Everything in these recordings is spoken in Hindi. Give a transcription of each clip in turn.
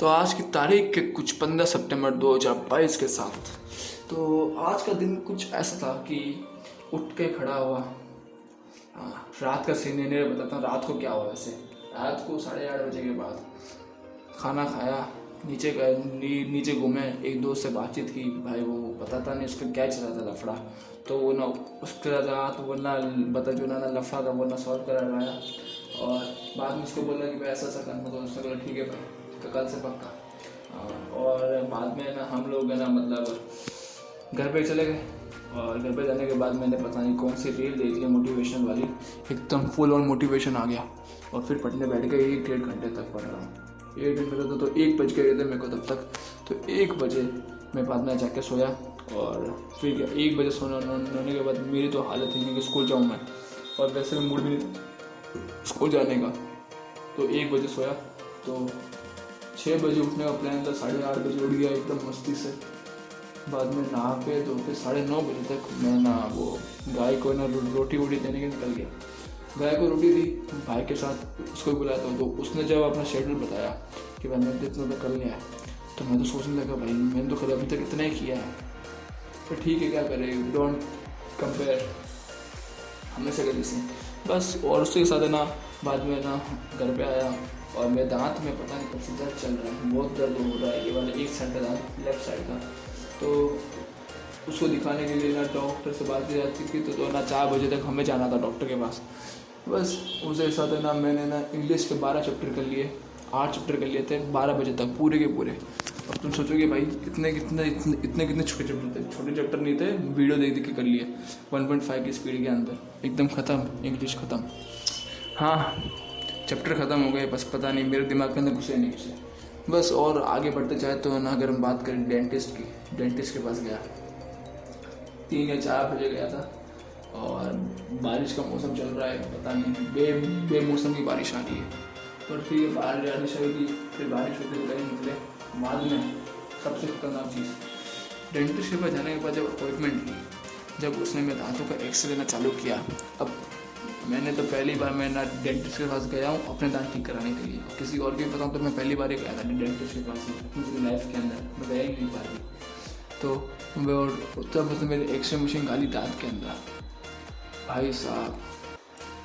तो आज की तारीख के कुछ पंद्रह सितंबर 2022 के साथ। तो आज का दिन कुछ ऐसा था कि उठ के खड़ा हुआ। रात का सीन नहीं बताता रात को क्या हुआ वैसे। रात को साढ़े आठ बजे के बाद खाना खाया नीचे गए नी, नीचे घूमे एक दोस्त से बातचीत की भाई वो बताता नहीं उसका क्या चला था लफड़ा। तो वो ना उसके साथ वो ना बता जो ना ना लफड़ा था वो ना सॉल्व करा रहा और बाद में उसको बोला कि भाई ऐसा ऐसा करना तो उसने बोला ठीक है भाई। तो कल से पक्का। और बाद में ना हम लोग है ना मतलब घर पे चले गए। और घर पे जाने के बाद मैंने पता नहीं कौन सी रील देख ली मोटिवेशन वाली। एकदम फुल ऑन मोटिवेशन आ गया। और फिर पढ़ने बैठ गए, एक डेढ़ घंटे तक पढ़ रहा हूँ। एक घंटे तक तो एक बज गए थे मेरे को तब तक। तो एक बजे मैं बाद में जाके सोया। और फिर क्या, एक बजे सोने होने के बाद मेरी तो हालत ही नहीं कि स्कूल जाऊँ मैं। और वैसे मूड भी नहीं स्कूल जाने का। तो एक बजे सोया। तो छः बजे उठने का प्लान था, साढ़े आठ बजे उठ गया एकदम मस्ती से। बाद में नहा के तो फिर साढ़े नौ बजे तक मैं ना वो गाय को ना रोटी वोटी देने के निकल गया। गाय को रोटी दी, भाई के साथ उसको बुलाया था तो उसने जब अपना शेड्यूल बताया कि भाई मैंने इतना तक कर लिया है तो मैं तो सोचने लगा, भाई मैंने तो कल अभी तक इतना ही किया है। तो ठीक है, क्या करें? डोंट कंपेयर हमेशा से बस, और उसके साथ है ना, बाद में ना, घर पे आया। और मेरे दांत में पता नहीं कब से दर्द चल रहा है बहुत दर्द हो रहा है ये वाला एक साइड का दांत लेफ़्ट साइड का। तो उसको दिखाने के लिए ना डॉक्टर से बात की जाती थी तो, तो ना चार बजे तक हमें जाना था डॉक्टर के पास। बस उसके साथ है ना मैंने ना इंग्लिश के बारह चैप्टर कर लिए आठ चैप्टर कर लिए थे बारह बजे तक पूरे के पूरे। अब तुम सोचोगे भाई कितने कितने इतने इतने कितने छोटे चैप्टर थे छोटे चैप्टर नहीं थे वीडियो देख देख के कर लिए। वन पॉइंट फाइव की स्पीड के अंदर एकदम ख़त्म इंग्लिश ख़त्म। हाँ चैप्टर ख़त्म हो गए, बस पता नहीं, मेरे दिमाग के अंदर घुसे नहीं घुसे। बस और आगे बढ़ते चाहे तो ना अगर हम बात करें डेंटिस्ट की डेंटिस्ट के पास गया। तीन या चार बजे गया था और बारिश का मौसम चल रहा है, पता नहीं, बे, बेमौसम की बारिश आ रही है। पर फिर ये बारिश की फिर बारिश होकर तो कहीं निकले। बाद में सबसे खतरनाक चीज़ डेंटिस्ट के पास जाने के बाद जब अपॉइंटमेंट ली जब उसने मेरे दांतों का एक्सरे लेना चालू किया, अब मैंने तो पहली बार मैं ना डेंटिस्ट के पास गया हूँ अपने दांत ठीक कराने के लिए। किसी और के बताऊँ तो मैं पहली बार ही गया था डेंटिस्ट के पास अपनी लाइफ के अंदर, मैं गया ही नहीं पाई तो तब मतलब मेरे एक्सरे मशीन गाली दांत के अंदर। भाई साहब,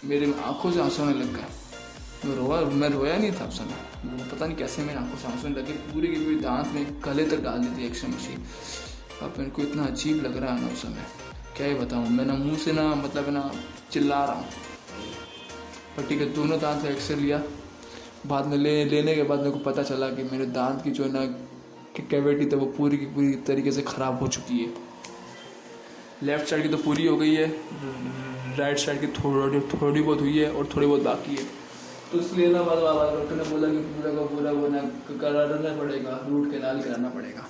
मेरे आँखों से आँसू आने लग गए। मैं रोया मैं रोया नहीं था उस समय। वो पता नहीं कैसे मेरे आँखों से आँसू लगे। पूरी की पूरी दांत में गले तक डाल दी थी एक्सरे मशीन अब मेरे को इतना अजीब लग रहा है ना उस समय। क्या ही बताऊँ, मैं ना मुँह से ना मतलब ना, चिल्ला रहा हूँ। पर ठीक है दोनों दांत का एक्सरे लिया। बाद में ले, लेने के बाद मेरे को पता चला कि मेरे दांत की जो है ना कैविटी थी वो पूरी की पूरी तरीके से ख़राब हो चुकी है। लेफ़्ट साइड की तो पूरी हो गई है राइट साइड की थोड़ी थोड़ी बहुत हुई है और थोड़ी बहुत बाकी है। तो इसलिए ना बाद डॉक्टर ने बोला कि पूरा का पूरा वो ना, कराना पड़ेगा रूट के कैनाल कराना पड़ेगा।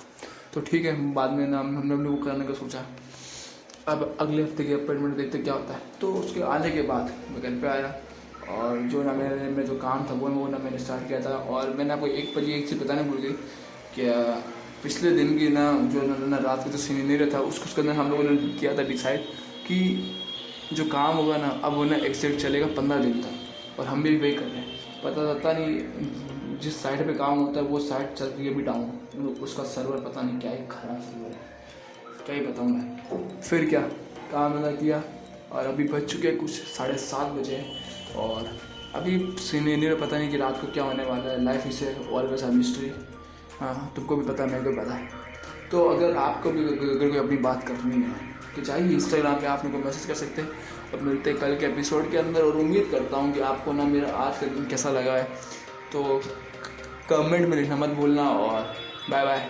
तो ठीक है, बाद में ना हमने वो कराने का सोचा। अब अगले हफ़्ते की अपॉइंटमेंट देखते क्या होता है। तो उसके आने के बाद मैं घर पे आया और जो ना मेरे में जो काम था वो वो ना मैंने स्टार्ट किया था और मैंने आपको एक बजे एक चीज़ बताने भूल गई कि पिछले दिन की ना जो ना, रात का जो सीनियर था उसको उसके अंदर हम लोगों ने किया था डिसाइड कि जो काम होगा ना अब वो ना एक्सेप्ट चलेगा पंद्रह दिन तक और हम भी वही कर रहे हैं। पता चलता नहीं जिस साइड पे काम होता है वो साइड चल है भी डाउन उसका सर्वर पता नहीं क्या ही खराब सर्वर है। क्या ही बताऊँ मैं। फिर क्या? काम मैंने किया? और अभी बज चुके हैं कुछ साढ़े सात बजे और अभी सीनियर पता नहीं कि रात को क्या होने वाला है। लाइफ इसे ऑलवेज आ मिस्ट्री हाँ तुमको भी पता है, मेरे को पता है। तो अगर आपको भी अगर कोई अपनी बात करनी है तो चाहिए इंस्टाग्राम पे, आप मेरे को मैसेज कर सकते हैं। और मिलते कल के एपिसोड के अंदर और उम्मीद करता हूँ कि आपको ना मेरा आज का दिन कैसा लगा है। तो कमेंट में लिखना मत भूलना और बाय बाय